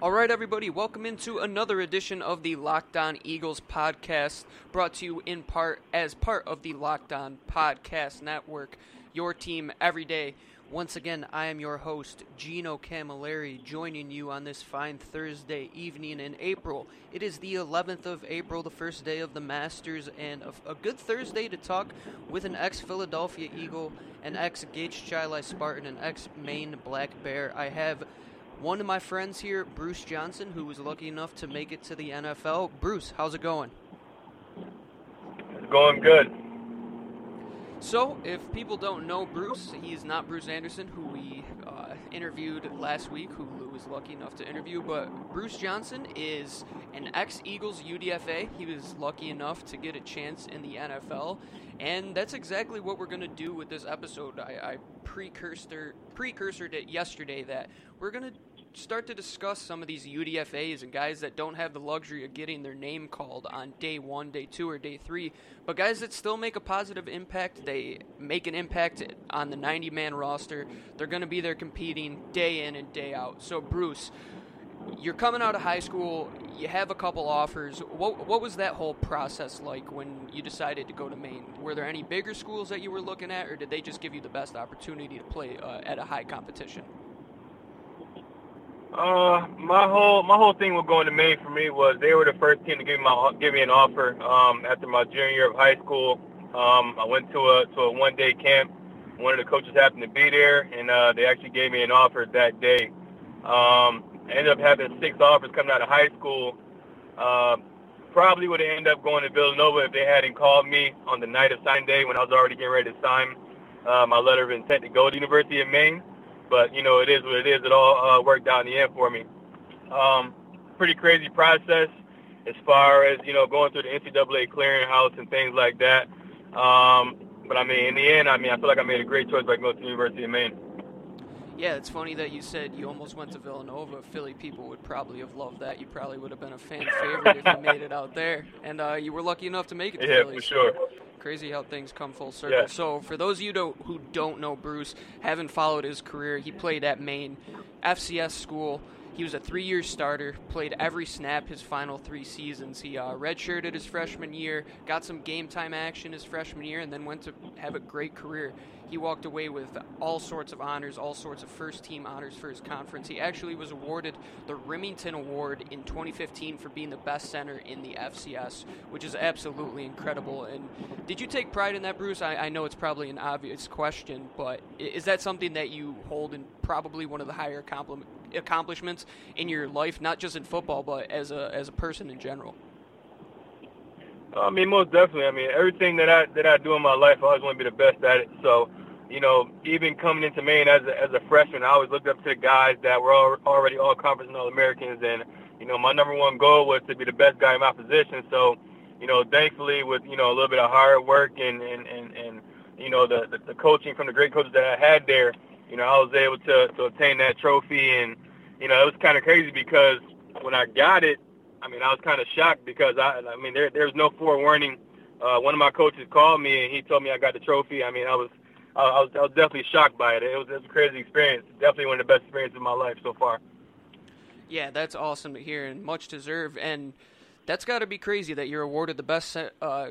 All right, everybody, welcome into another edition of the Locked On Eagles podcast, brought to you in part as part of the Locked On Podcast Network, your team every day. Once again, I am your host, Gino Camilleri, joining you on this fine Thursday evening in April. It is the 11th of April, the first day of the Masters, and a, good Thursday to talk with an ex Philadelphia Eagle, an ex Gates Chili Spartan, an ex Maine Black Bear. I have one of my friends here, Bruce Johnson, who was lucky enough to make it to the NFL. Bruce, how's it going? It's going good. So, if people don't know Bruce, he's not Bruce Anderson, who we uh, interviewed last week, who Lou was lucky enough to interview. But Bruce Johnson is an ex Eagles UDFA. He was lucky enough to get a chance in the NFL. And that's exactly what we're going to do with this episode. I, I precursor, precursored it yesterday that we're going to start to discuss some of these UDFAs and guys that don't have the luxury of getting their name called on day one, day two, or day three, but guys that still make a positive impact. They make an impact on the 90 man roster. They're going to be there competing day in and day out. So, Bruce, you're coming out of high school, you have a couple offers. What, what was that whole process like when you decided to go to Maine? Were there any bigger schools that you were looking at, or did they just give you the best opportunity to play uh, at a high competition? Uh, my whole my whole thing with going to Maine for me was they were the first team to give me my give me an offer. Um, after my junior year of high school, um, I went to a to a one day camp. One of the coaches happened to be there, and uh, they actually gave me an offer that day. Um, I ended up having six offers coming out of high school. Uh, probably would have ended up going to Villanova if they hadn't called me on the night of sign day when I was already getting ready to sign uh, my letter of intent to go to the University of Maine. But you know, it is what it is. It all uh, worked out in the end for me. Um, pretty crazy process as far as you know going through the NCAA clearinghouse and things like that. Um, but I mean, in the end, I mean, I feel like I made a great choice by going to the University of Maine. Yeah, it's funny that you said you almost went to Villanova. Philly people would probably have loved that. You probably would have been a fan favorite if you made it out there, and uh, you were lucky enough to make it to yeah, Philly. for sure. Crazy how things come full circle. Yeah. So, for those of you don't, who don't know Bruce, haven't followed his career, he played at Maine, FCS school. He was a three-year starter, played every snap his final three seasons. He uh, redshirted his freshman year, got some game time action his freshman year, and then went to have a great career. He walked away with all sorts of honors, all sorts of first team honors for his conference. He actually was awarded the Rimington Award in 2015 for being the best center in the FCS, which is absolutely incredible. And did you take pride in that, Bruce? I, I know it's probably an obvious question, but is that something that you hold in probably one of the higher accomplishments in your life, not just in football, but as a as a person in general? Uh, I mean, most definitely. I mean, everything that I that I do in my life, I always want to be the best at it. So, you know, even coming into Maine as a, as a freshman, I always looked up to the guys that were al- already all conference and all Americans, and you know, my number one goal was to be the best guy in my position. So, you know, thankfully, with you know a little bit of hard work and and and, and you know the, the the coaching from the great coaches that I had there, you know, I was able to to obtain that trophy, and you know, it was kind of crazy because when I got it. I mean, I was kind of shocked because I, I mean, there, there was no forewarning. Uh, one of my coaches called me and he told me I got the trophy. I mean, I was, I was, I was definitely shocked by it. It was, it was a crazy experience. Definitely one of the best experiences of my life so far. Yeah, that's awesome to hear and much deserved. And that's got to be crazy that you're awarded the best uh,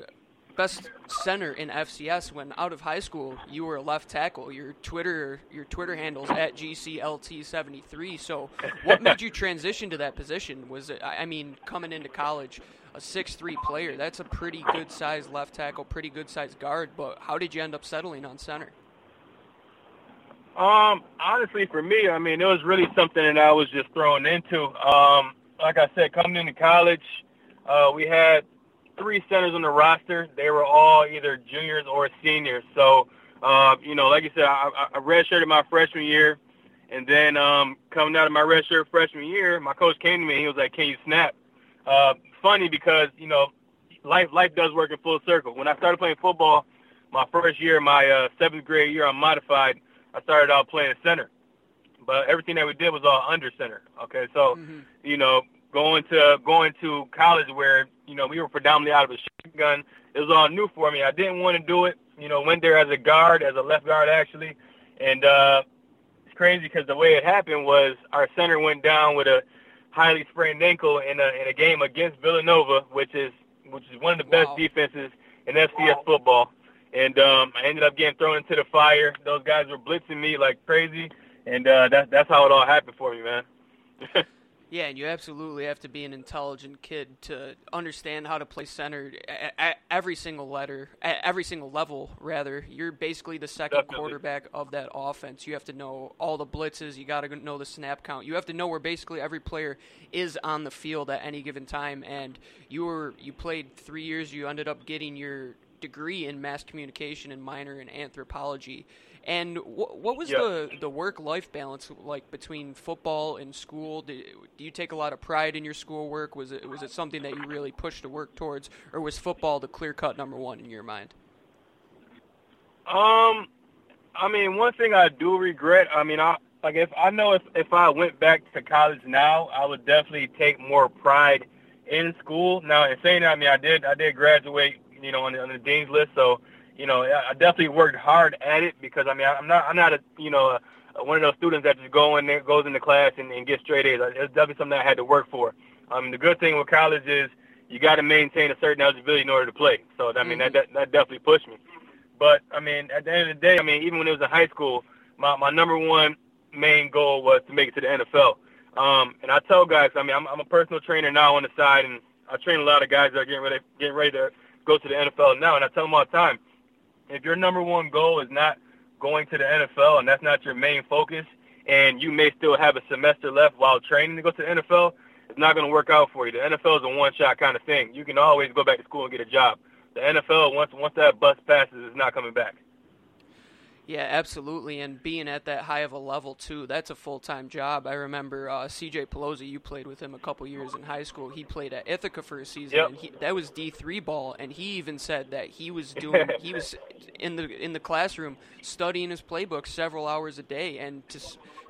best center in FCS when out of high school you were a left tackle. Your Twitter your Twitter handles at GCLT73. So, what made you transition to that position? Was it? I mean, coming into college, a six-three player. That's a pretty good sized left tackle, pretty good sized guard. But how did you end up settling on center? Um, honestly, for me, I mean, it was really something that I was just thrown into. Um, like I said, coming into college, uh, we had three centers on the roster. They were all either juniors or seniors. So, uh, you know, like you said, I, I redshirted my freshman year, and then um, coming out of my redshirt freshman year, my coach came to me. and He was like, "Can you snap?" Uh, funny because you know, life life does work in full circle. When I started playing football, my first year, my uh, seventh grade year, I'm modified. I started out playing center, but everything that we did was all under center. Okay, so Mhm. you know, going to going to college where you know we were predominantly out of a shotgun, it was all new for me. I didn't want to do it. You know, went there as a guard, as a left guard actually, and uh, it's crazy because the way it happened was our center went down with a highly sprained ankle in a in a game against Villanova, which is which is one of the best Wow. defenses in FCS football. And um, I ended up getting thrown into the fire. Those guys were blitzing me like crazy, and uh, that's that's how it all happened for me, man. Yeah, and you absolutely have to be an intelligent kid to understand how to play center at, at every single letter, at every single level. Rather, you're basically the second Definitely. quarterback of that offense. You have to know all the blitzes. You got to know the snap count. You have to know where basically every player is on the field at any given time. And you were you played three years. You ended up getting your degree in mass communication and minor in anthropology. And wh- what was Yeah. the the work life balance like between football and school? Do, do you take a lot of pride in your schoolwork? Was it was it something that you really pushed to work towards, or was football the clear cut number one in your mind? Um, I mean, one thing I do regret. I mean, I like if I know if if I went back to college now, I would definitely take more pride in school. Now, in saying that, I mean, I did I did graduate, you know, on the, on the dean's list, so you know, I definitely worked hard at it because I mean, I'm not I'm not a you know a, one of those students that just go in there goes into class and, and gets straight A's. It's definitely something I had to work for. Um, the good thing with college is you got to maintain a certain eligibility in order to play. So I mean, that, that that definitely pushed me. But I mean, at the end of the day, I mean, even when it was in high school, my my number one main goal was to make it to the NFL. Um, and I tell guys, I mean, I'm, I'm a personal trainer now on the side, and I train a lot of guys that are getting ready getting ready to go to the NFL now. And I tell them all the time, if your number one goal is not going to the NFL and that's not your main focus, and you may still have a semester left while training to go to the NFL, it's not going to work out for you. The NFL is a one-shot kind of thing. You can always go back to school and get a job. The NFL, once once that bus passes, is not coming back. Yeah, absolutely. And being at that high of a level too, that's a full time job. I remember uh, C.J. Pelosi. You played with him a couple years in high school. He played at Ithaca for a season, Yep. and he, that was D three ball. And he even said that he was doing, he was in the in the classroom studying his playbook several hours a day, and to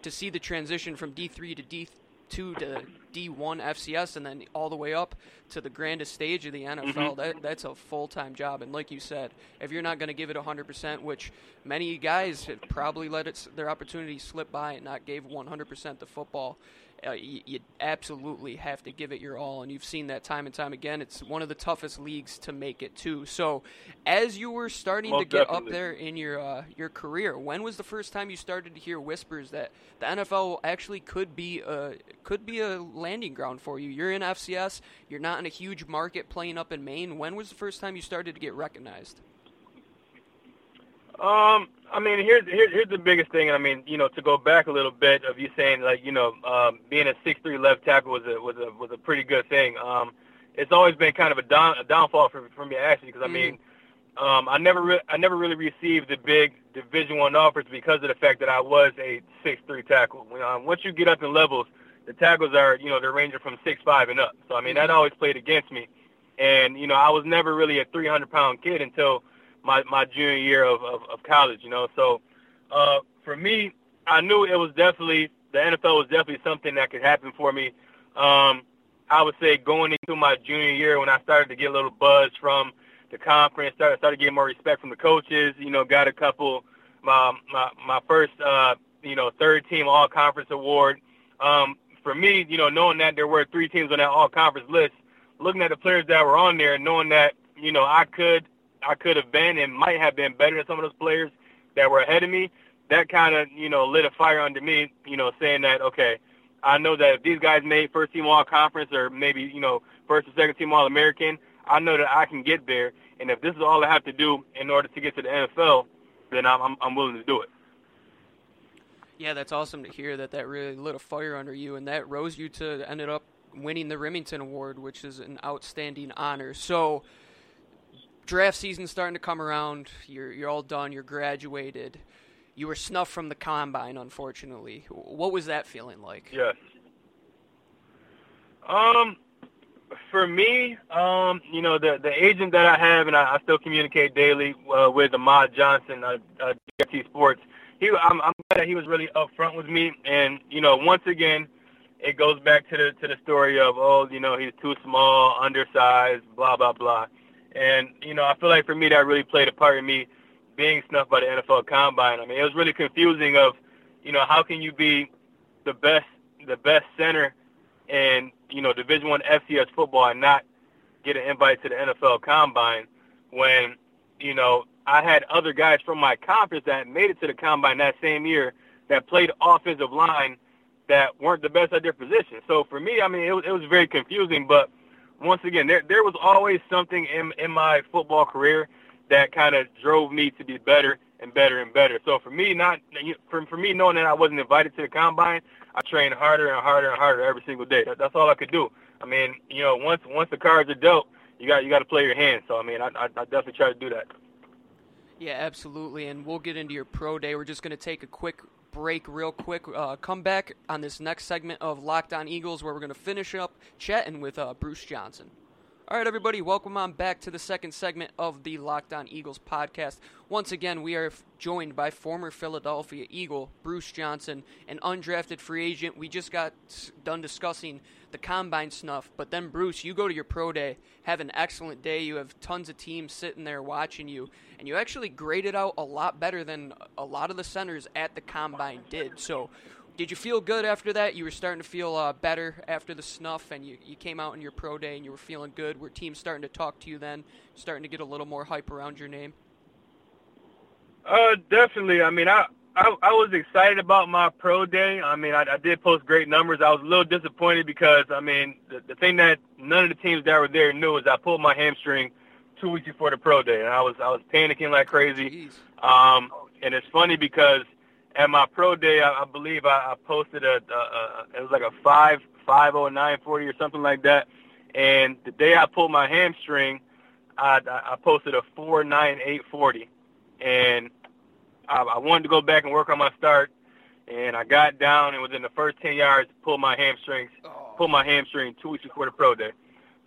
to see the transition from D three to D two to D one FCS, and then all the way up to the grandest stage of the NFL. Mm-hmm. That that's a full time job. And like you said, if you're not going to give it hundred percent, which many guys have probably let it, their opportunity slip by and not gave one hundred percent to football. Uh, you, you absolutely have to give it your all, and you've seen that time and time again. It's one of the toughest leagues to make it to. So, as you were starting to Most get up there in your uh, your career, when was the first time you started to hear whispers that the NFL actually could be a could be a landing ground for you? You're in FCS, you're not in a huge market playing up in Maine. When was the first time you started to get recognized? Um, I mean, here's here's here's the biggest thing. I mean, you know, to go back a little bit of you saying like, you know, um, being a six three left tackle was a was a was a pretty good thing. Um, it's always been kind of a down a downfall for for me actually because I mean, um, I never re- I never really received the big Division One offers because of the fact that I was a six three tackle. When, um, once you get up in levels, the tackles are you know they're ranging from six five and up. So I mean that always played against me, and you know I was never really a 300 pound kid until my my junior year of, of, of college, you know. So uh, for me, I knew it was definitely the NFL was definitely something that could happen for me. Um, I would say going into my junior year when I started to get a little buzz from the conference, started started getting more respect from the coaches. You know, got a couple my my my first uh, you know third team all conference award. Um, for me, you know, knowing that there were three teams on that all conference list, looking at the players that were on there, and knowing that you know I could I could have been and might have been better than some of those players that were ahead of me. That kind of you know lit a fire under me. You know, saying that okay, I know that if these guys made first team all conference or maybe you know first or second team all American, I know that I can get there. And if this is all I have to do in order to get to the NFL, then I'm I'm, I'm willing to do it. Yeah, that's awesome to hear that that really lit a fire under you, and that rose you to ended up winning the Rimington Award, which is an outstanding honor. So, draft season's starting to come around. You're you're all done. You're graduated. You were snuffed from the combine, unfortunately. What was that feeling like? Yes. Um, for me, um, you know, the the agent that I have and I, I still communicate daily uh, with Ahmad Johnson, uh, uh, DFT Sports. He, I'm, I'm glad that he was really upfront with me, and you know, once again, it goes back to the to the story of oh, you know, he's too small, undersized, blah blah blah, and you know, I feel like for me that really played a part in me being snuffed by the NFL Combine. I mean, it was really confusing. Of, you know, how can you be the best the best center in you know Division One FCS football and not get an invite to the NFL Combine when you know I had other guys from my conference that made it to the Combine that same year that played offensive line that weren't the best at their position. So for me, I mean, it was, it was very confusing. But once again, there there was always something in in my football career that kind of drove me to be better and better and better. So for me, not for for me knowing that I wasn't invited to the combine, I trained harder and harder and harder every single day. That, that's all I could do. I mean, you know, once once the cards are dealt, you got you got to play your hand. So I mean, I, I, I definitely try to do that. Yeah, absolutely. And we'll get into your pro day. We're just going to take a quick break, real quick. Uh, come back on this next segment of Locked On Eagles, where we're going to finish up chatting with uh, Bruce Johnson. All right, everybody, welcome on back to the second segment of the Locked On Eagles podcast. Once again, we are joined by former Philadelphia Eagle Bruce Johnson, an undrafted free agent. We just got done discussing the combine snuff, but then Bruce, you go to your pro day, have an excellent day. You have tons of teams sitting there watching you, and you actually graded out a lot better than a lot of the centers at the combine did. So, did you feel good after that? You were starting to feel uh, better after the snuff, and you, you came out in your pro day and you were feeling good. Were teams starting to talk to you then, starting to get a little more hype around your name? Uh, definitely. I mean, I, I I was excited about my pro day. I mean, I, I did post great numbers. I was a little disappointed because I mean, the, the thing that none of the teams that were there knew is I pulled my hamstring two weeks before the pro day, and I was I was panicking like crazy. Um, and it's funny because at my pro day, I, I believe I, I posted a, a, a it was like a five five oh nine forty or something like that. And the day I pulled my hamstring, I, I posted a four nine eight forty, and I, I wanted to go back and work on my start. And I got down and within the first ten yards, pulled my hamstrings, pulled my hamstring two weeks before the pro day.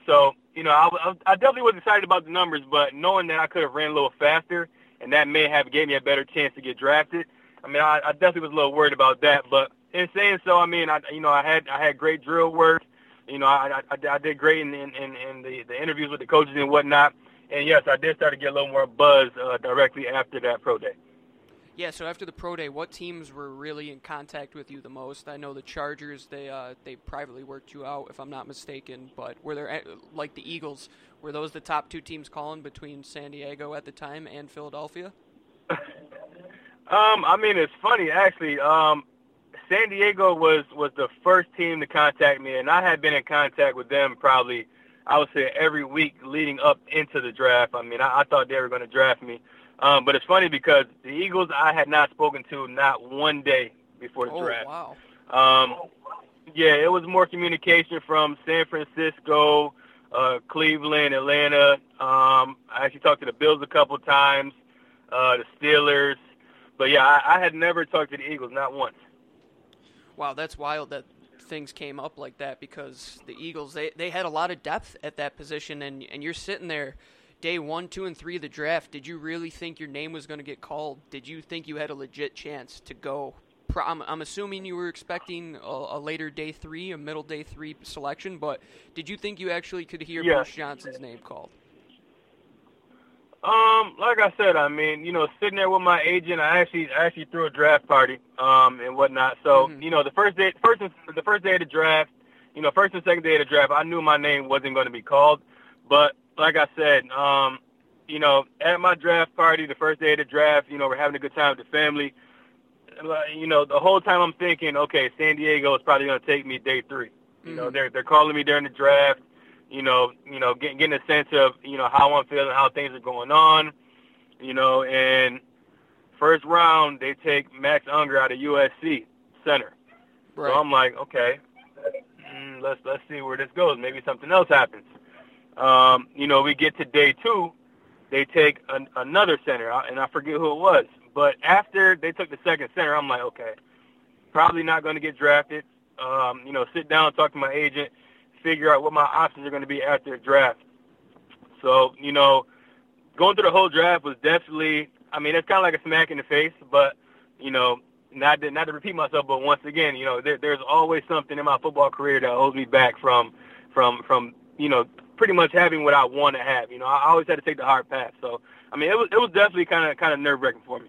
So you know, I, I definitely was excited about the numbers, but knowing that I could have ran a little faster and that may have gave me a better chance to get drafted, I mean, I, I definitely was a little worried about that. But in saying so, I mean, I you know, I had I had great drill work. You know, I I, I did great in, in in the the interviews with the coaches and whatnot. And yes, I did start to get a little more buzz uh, directly after that pro day. Yeah, so after the pro day, what teams were really in contact with you the most? I know the Chargers; they uh, they privately worked you out, if I'm not mistaken. But were there like the Eagles? Were those the top two teams calling between San Diego at the time and Philadelphia? Um, I mean, it's funny actually. Um, San Diego was was the first team to contact me, and I had been in contact with them probably, I would say, every week leading up into the draft. I mean, I, I thought they were going to draft me, um, but it's funny because the Eagles I had not spoken to not one day before the oh, draft. wow. Um, yeah, it was more communication from San Francisco, uh, Cleveland, Atlanta. Um, I actually talked to the Bills a couple times, uh, the Steelers. But yeah, I, I had never talked to the Eagles, not once. Wow, that's wild that things came up like that because the Eagles they, they had a lot of depth at that position and and you're sitting there day one, two, and three of the draft. Did you really think your name was going to get called? Did you think you had a legit chance to go? I'm, I'm assuming you were expecting a, a, later day three, a middle day three selection, but did you think you actually could hear yeah. Bruce Johnson's name called? Um, like I said, I mean, you know, sitting there with my agent, I actually I actually threw a draft party, um, and whatnot. So, mm-hmm. you know, the first day, first and, the first day of the draft, you know, first and second day of the draft, I knew my name wasn't going to be called. But like I said, um, you know, at my draft party, the first day of the draft, you know, we're having a good time with the family. You know, the whole time I'm thinking, okay, San Diego is probably going to take me day three. You mm-hmm. know, they're they're calling me during the draft you know, you know, getting getting a sense of you know how I'm feeling, how things are going on, you know, and first round they take Max Unger out of USC center. Right. So I'm like, okay, mm, let's let's see where this goes. Maybe something else happens. Um, you know, we get to day two, they take an, another center, and I forget who it was. But after they took the second center, I'm like, okay, probably not going to get drafted. Um, you know, sit down, talk to my agent figure out what my options are going to be after the draft. So, you know, going through the whole draft was definitely, I mean, it's kind of like a smack in the face, but, you know, not to, not to repeat myself, but once again, you know, there, there's always something in my football career that holds me back from, from, from, you know, pretty much having what I want to have. You know, I always had to take the hard path. So, I mean, it was, it was definitely kind of, kind of nerve wracking for me.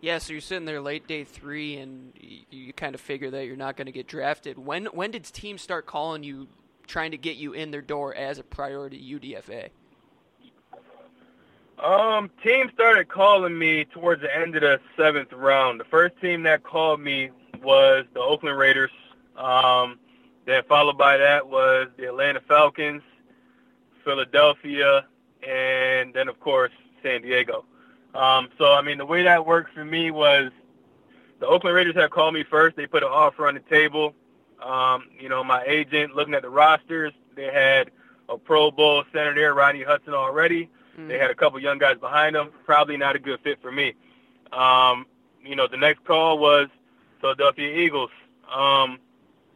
Yeah, so you're sitting there late day three, and you, you kind of figure that you're not going to get drafted. When when did teams start calling you, trying to get you in their door as a priority UDFA? Um, teams started calling me towards the end of the seventh round. The first team that called me was the Oakland Raiders. Um, then followed by that was the Atlanta Falcons, Philadelphia, and then of course San Diego. Um, so I mean, the way that worked for me was the Oakland Raiders had called me first. They put an offer on the table. Um, you know, my agent looking at the rosters, they had a Pro Bowl center there, Rodney Hudson already. Mm. They had a couple young guys behind them. Probably not a good fit for me. Um, you know, the next call was Philadelphia Eagles. Um,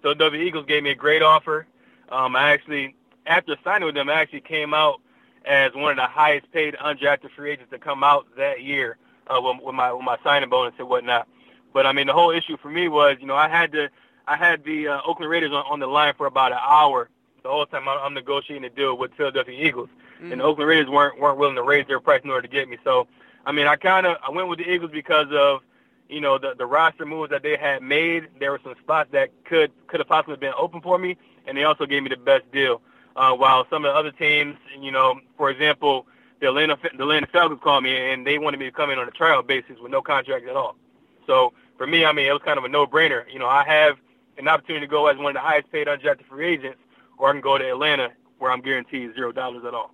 Philadelphia Eagles gave me a great offer. Um, I actually, after signing with them, I actually came out as one of the highest paid undrafted free agents to come out that year uh, with, with my with my signing bonus and whatnot. But I mean, the whole issue for me was, you know, I had to, I had the uh, Oakland Raiders on, on the line for about an hour the whole time I'm, I'm negotiating a deal with Philadelphia Eagles, mm-hmm. and the Oakland Raiders weren't weren't willing to raise their price in order to get me. So, I mean, I kind of I went with the Eagles because of you know the the roster moves that they had made. There were some spots that could could have possibly been open for me, and they also gave me the best deal. Uh, while some of the other teams, you know, for example, the Atlanta the Atlanta Falcons called me and they wanted me to come in on a trial basis with no contract at all. So for me, I mean, it was kind of a no-brainer. You know, I have an opportunity to go as one of the highest paid undrafted free agents or I can go to Atlanta where I'm guaranteed zero dollars at all.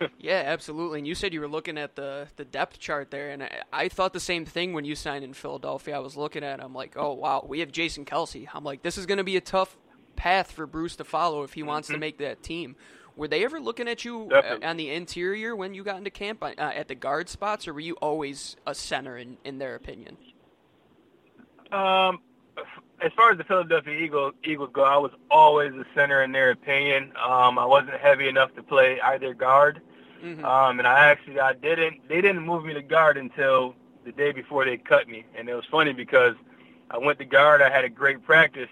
yeah, absolutely. And you said you were looking at the the depth chart there, and I, I, thought the same thing when you signed in Philadelphia. I was looking at, it, I'm like, oh wow, we have Jason Kelce. I'm like, this is going to be a tough path for Bruce to follow if he wants mm-hmm. to make that team. Were they ever looking at you uh, Definitely. on the interior when you got into camp uh, at the guard spots, or were you always a center in in their opinion? Um, as far as the Philadelphia Eagles, Eagles go, I was always a center in their opinion. Um, I wasn't heavy enough to play either guard, mm-hmm. um, and I actually I didn't. They didn't move me to guard until the day before they cut me, and it was funny because I went to guard. I had a great practice,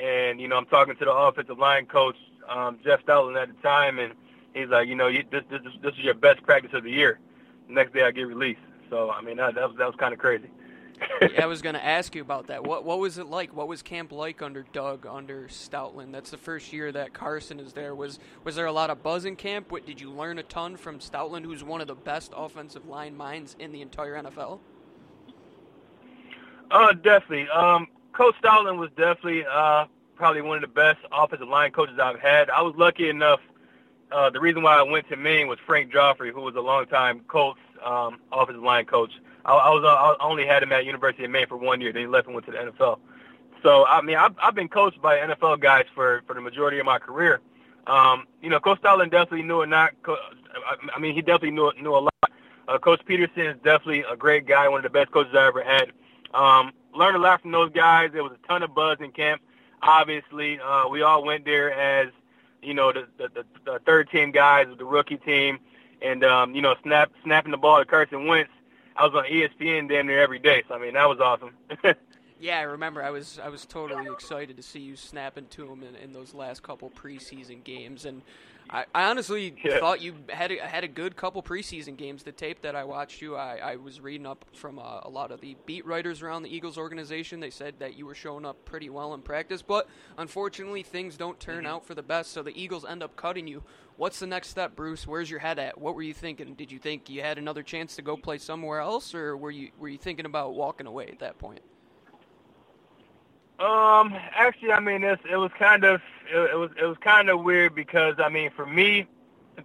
and you know I'm talking to the offensive line coach um, Jeff Stoutland at the time, and he's like, you know, you, this this this is your best practice of the year. The next day I get released. So I mean that, that was that was kind of crazy. I was going to ask you about that. What what was it like? What was camp like under Doug, under Stoutland? That's the first year that Carson is there. Was was there a lot of buzz in camp? What, did you learn a ton from Stoutland, who's one of the best offensive line minds in the entire NFL? Uh, definitely. Um, Coach Stoutland was definitely uh, probably one of the best offensive line coaches I've had. I was lucky enough. Uh, the reason why I went to Maine was Frank Joffrey, who was a longtime Colts um, offensive line coach. I, I was I only had him at University of Maine for one year. Then he left and went to the NFL. So I mean, I've, I've been coached by NFL guys for for the majority of my career. Um, you know, Coach Stoutland definitely knew a not. I mean, he definitely knew knew a lot. Uh, Coach Peterson is definitely a great guy, one of the best coaches I ever had. Um, learned a lot from those guys. There was a ton of buzz in camp. Obviously, uh, we all went there as you know the the, the, the third team guys the rookie team, and um, you know snap snapping the ball to Carson Wentz I was on ESPN damn near every day. So I mean, that was awesome. yeah, I remember. I was I was totally excited to see you snapping to him in, in those last couple preseason games, and I, I honestly yeah. thought you had a, had a good couple preseason games. The tape that I watched you, I, I was reading up from uh, a lot of the beat writers around the Eagles organization. They said that you were showing up pretty well in practice, but unfortunately, things don't turn mm-hmm. out for the best. So the Eagles end up cutting you. What's the next step, Bruce? Where's your head at? What were you thinking? Did you think you had another chance to go play somewhere else, or were you were you thinking about walking away at that point? Um, actually, I mean, it's, it was kind of it, it was it was kind of weird because I mean, for me,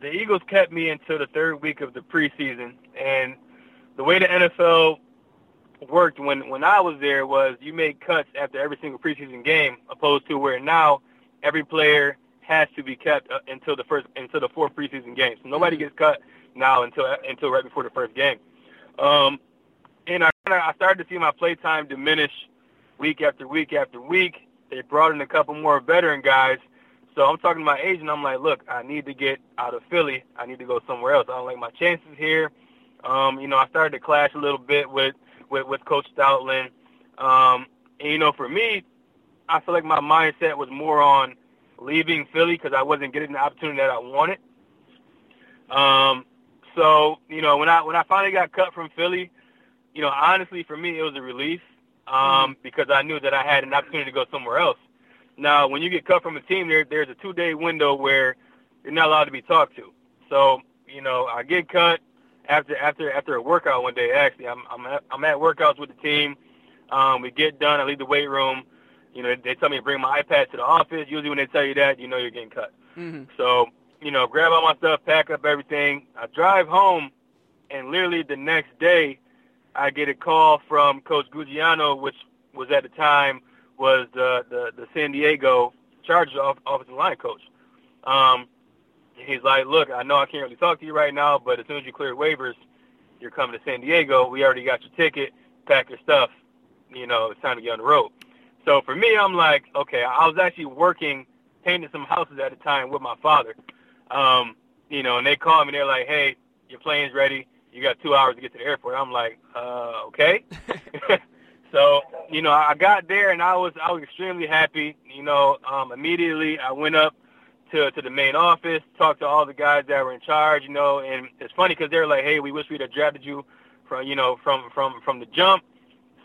the Eagles kept me until the third week of the preseason, and the way the NFL worked when when I was there was you made cuts after every single preseason game, opposed to where now every player has to be kept uh, until the first until the fourth preseason game. So nobody mm-hmm. gets cut now until until right before the first game. Um, and I I started to see my play time diminish week after week after week. They brought in a couple more veteran guys. So I'm talking to my agent. I'm like, look, I need to get out of Philly. I need to go somewhere else. I don't like my chances here. Um, you know, I started to clash a little bit with with, with Coach Stoutland. Um, and you know, for me, I feel like my mindset was more on leaving Philly because I wasn't getting the opportunity that I wanted. Um, so you know, when I when I finally got cut from Philly, you know, honestly, for me, it was a relief um, mm-hmm. because I knew that I had an opportunity to go somewhere else. Now, when you get cut from a team, there there's a two-day window where you're not allowed to be talked to. So, you know, I get cut after after after a workout one day. Actually, I'm I'm at, I'm at workouts with the team. Um, we get done. I leave the weight room. You know, they tell me to bring my iPad to the office. Usually, when they tell you that, you know you're getting cut. Mm-hmm. So, you know, grab all my stuff, pack up everything. I drive home, and literally the next day, I get a call from Coach Gugliano, which was at the time was the the, the San Diego Chargers off, offensive line coach. Um, he's like, look, I know I can't really talk to you right now, but as soon as you clear waivers, you're coming to San Diego. We already got your ticket. Pack your stuff. You know, it's time to get on the road. So for me, I'm like, okay, I was actually working, painting some houses at the time with my father. Um, you know, and they called me. And they're like, hey, your plane's ready. You got two hours to get to the airport. I'm like, uh, okay. so, you know, I got there and I was I was extremely happy. You know, um, immediately I went up to to the main office, talked to all the guys that were in charge, you know, and it's funny because they're like, hey, we wish we'd have drafted you from you know from from from the jump.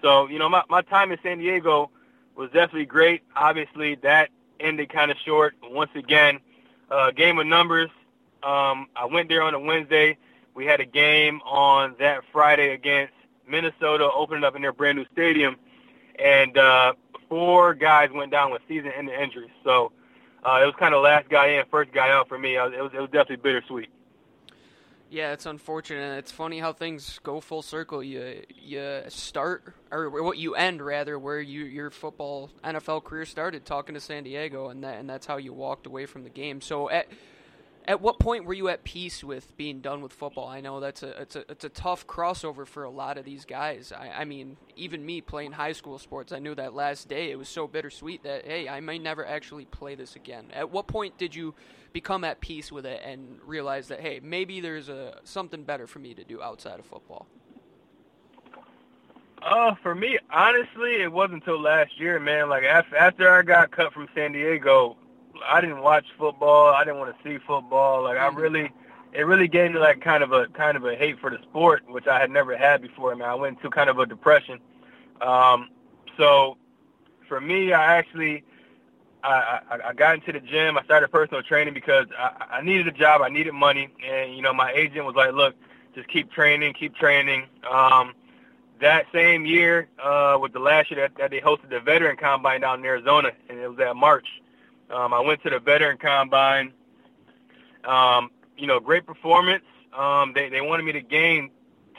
So you know, my my time in San Diego was definitely great. Obviously, that ended kind of short. Once again, uh, game of numbers. Um, I went there on a Wednesday. We had a game on that Friday against Minnesota, opening up in their brand new stadium, and uh, four guys went down with season-ending injuries. So uh, it was kind of last guy in, first guy out for me. it was it was definitely bittersweet. Yeah, it's unfortunate. It's funny how things go full circle. You you start or what you end rather where you your football NFL career started talking to San Diego and that and that's how you walked away from the game. So at at what point were you at peace with being done with football? I know that's a it's a it's a tough crossover for a lot of these guys. I, I mean, even me playing high school sports, I knew that last day it was so bittersweet that hey, I may never actually play this again. At what point did you become at peace with it and realize that hey, maybe there's a something better for me to do outside of football? Uh, for me, honestly, it wasn't until last year, man. Like after after I got cut from San Diego, I didn't watch football. I didn't want to see football. Like mm-hmm. I really, it really gave me like kind of a kind of a hate for the sport, which I had never had before. I mean, I went into kind of a depression. Um, so for me, I actually, I, I, I got into the gym. I started personal training because I, I needed a job. I needed money, and you know, my agent was like, "Look, just keep training, keep training." Um, that same year, uh, with the last year that, that they hosted the veteran combine down in Arizona, and it was at March. Um, I went to the veteran combine. Um, you know, great performance. Um, they they wanted me to gain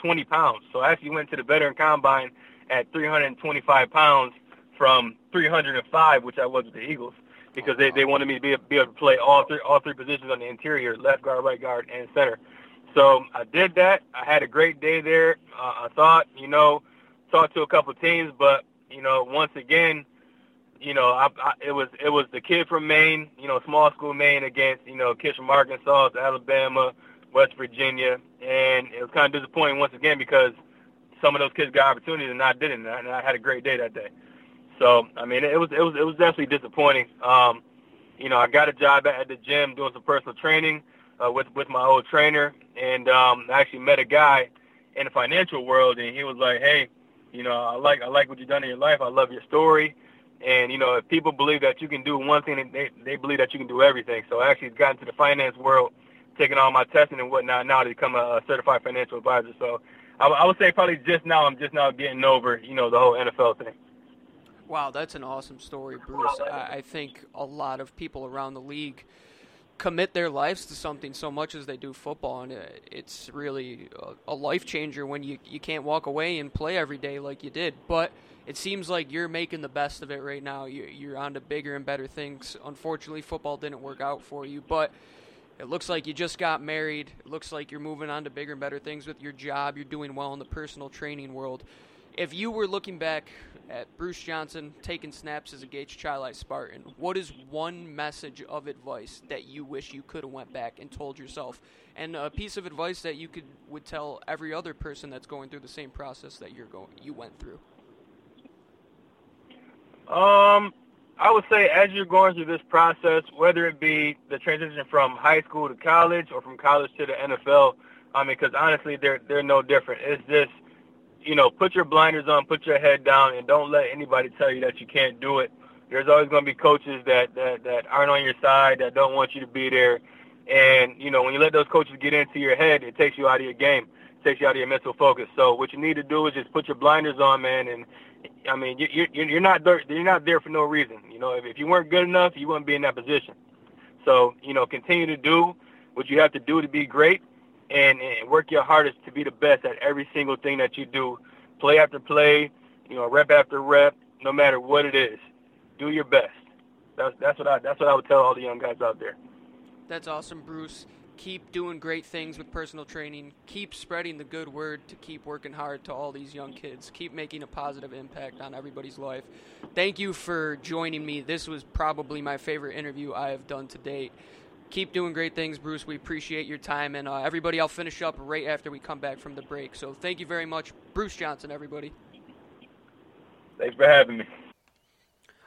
20 pounds, so I actually went to the veteran combine at 325 pounds from 305, which I was with the Eagles, because they, they wanted me to be, be able to play all three all three positions on the interior, left guard, right guard, and center. So I did that. I had a great day there. Uh, I thought, you know, talked to a couple teams, but you know, once again, you know, I, I, it was it was the kid from Maine, you know, small school Maine against you know kids from Arkansas, Alabama, West Virginia, and it was kind of disappointing once again because some of those kids got opportunities and I didn't, and I had a great day that day. So I mean, it was it was it was definitely disappointing. Um, you know, I got a job at the gym doing some personal training uh, with with my old trainer, and um, I actually met a guy in the financial world, and he was like, "Hey, you know, I like I like what you've done in your life. I love your story." And you know, if people believe that you can do one thing, they they believe that you can do everything. So I actually got into the finance world, taking all my testing and whatnot now to become a certified financial advisor. So I, I would say probably just now I'm just now getting over you know the whole NFL thing. Wow, that's an awesome story, Bruce. I, I think a lot of people around the league commit their lives to something so much as they do football, and it's really a, a life changer when you you can't walk away and play every day like you did, but it seems like you're making the best of it right now. You're on to bigger and better things. Unfortunately, football didn't work out for you, but it looks like you just got married. It looks like you're moving on to bigger and better things with your job. You're doing well in the personal training world. If you were looking back at Bruce Johnson taking snaps as a Gates Chili Spartan, what is one message of advice that you wish you could have went back and told yourself, and a piece of advice that you could would tell every other person that's going through the same process that you're going you went through? Um, I would say as you're going through this process, whether it be the transition from high school to college or from college to the NFL, I mean, because honestly, they're they're no different. It's just you know, put your blinders on, put your head down, and don't let anybody tell you that you can't do it. There's always going to be coaches that, that that aren't on your side, that don't want you to be there. And you know, when you let those coaches get into your head, it takes you out of your game, it takes you out of your mental focus. So what you need to do is just put your blinders on, man. And I mean, you, you, you're not there. You're not there for no reason. You know, if, if you weren't good enough, you wouldn't be in that position. So you know, continue to do what you have to do to be great, and, and work your hardest to be the best at every single thing that you do, play after play, you know, rep after rep, no matter what it is do your best. That's that's what I that's what I would tell all the young guys out there. That's awesome, Bruce. Keep doing great things with personal training. Keep spreading the good word to keep working hard to all these young kids. Keep making a positive impact on everybody's life. Thank you for joining me. This was probably my favorite interview I have done to date. Keep doing great things, Bruce. We appreciate your time. And uh, everybody, I'll finish up right after we come back from the break. So thank you very much, Bruce Johnson, everybody. Thanks for having me.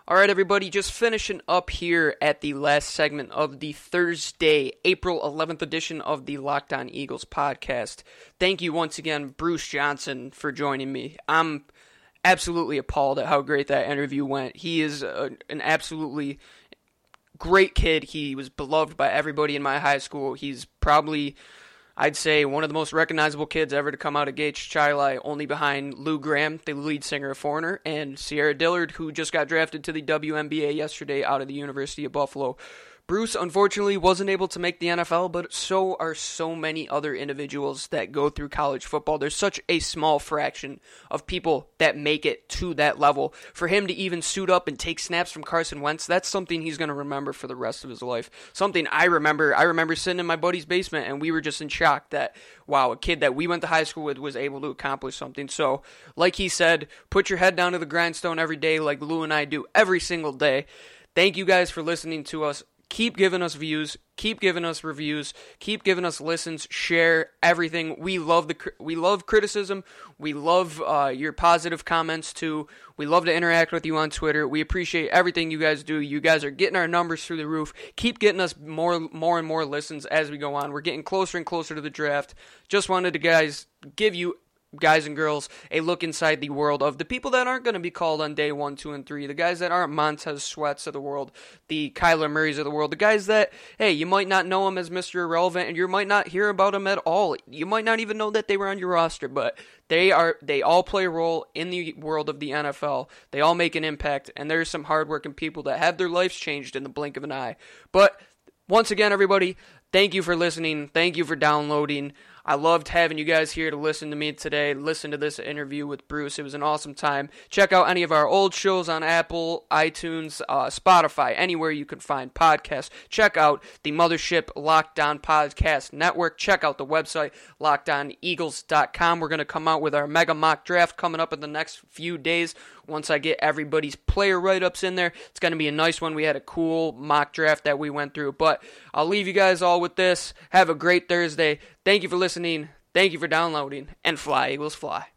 All right, everybody, just finishing up here at the last segment of the Thursday, April 11th edition of the Locked On Eagles podcast. Thank you once again, Bruce Johnson, for joining me. I'm absolutely appalled at how great that interview went. He is a, an absolutely great kid. He was beloved by everybody in my high school. He's probably I'd say one of the most recognizable kids ever to come out of Gates Chili, only behind Lou Gramm, the lead singer of Foreigner, and Sierra Dillard, who just got drafted to the WNBA yesterday out of the University of Buffalo. Bruce unfortunately wasn't able to make the NFL, but so are so many other individuals that go through college football. There's such a small fraction of people that make it to that level. For him to even suit up and take snaps from Carson Wentz, that's something he's going to remember for the rest of his life. Something I remember. I remember sitting in my buddy's basement and we were just in shock that wow, a kid that we went to high school with was able to accomplish something. So, like he said, put your head down to the grindstone every day like Lou and I do every single day. Thank you guys for listening to us keep giving us views, keep giving us reviews, keep giving us listens, share everything. We love the we love criticism. We love uh, your positive comments too. We love to interact with you on Twitter. We appreciate everything you guys do. You guys are getting our numbers through the roof. Keep getting us more more and more listens as we go on. We're getting closer and closer to the draft. Just wanted to guys give you guys and girls a look inside the world of the people that aren't going to be called on day one, two, and three, the guys that aren't Montez Sweats of the world, the Kyler Murrays of the world, the guys that, hey, you might not know them as Mr. Irrelevant and you might not hear about them at all. You might not even know that they were on your roster, but they are, they all play a role in the world of the NFL. They all make an impact, and there's some hardworking people that have their lives changed in the blink of an eye. But once again, everybody, thank you for listening. Thank you for downloading. I loved having you guys here to listen to me today, listen to this interview with Bruce. It was an awesome time. Check out any of our old shows on Apple, iTunes, uh, Spotify, anywhere you can find podcasts. Check out the Mothership Locked On Podcast Network. Check out the website, lockedoneagles.com. We're going to come out with our mega mock draft coming up in the next few days. Once I get everybody's player write ups in there, it's going to be a nice one. We had a cool mock draft that we went through. But I'll leave you guys all with this. Have a great Thursday. Thank you for listening. Thank you for downloading. And fly, Eagles, fly.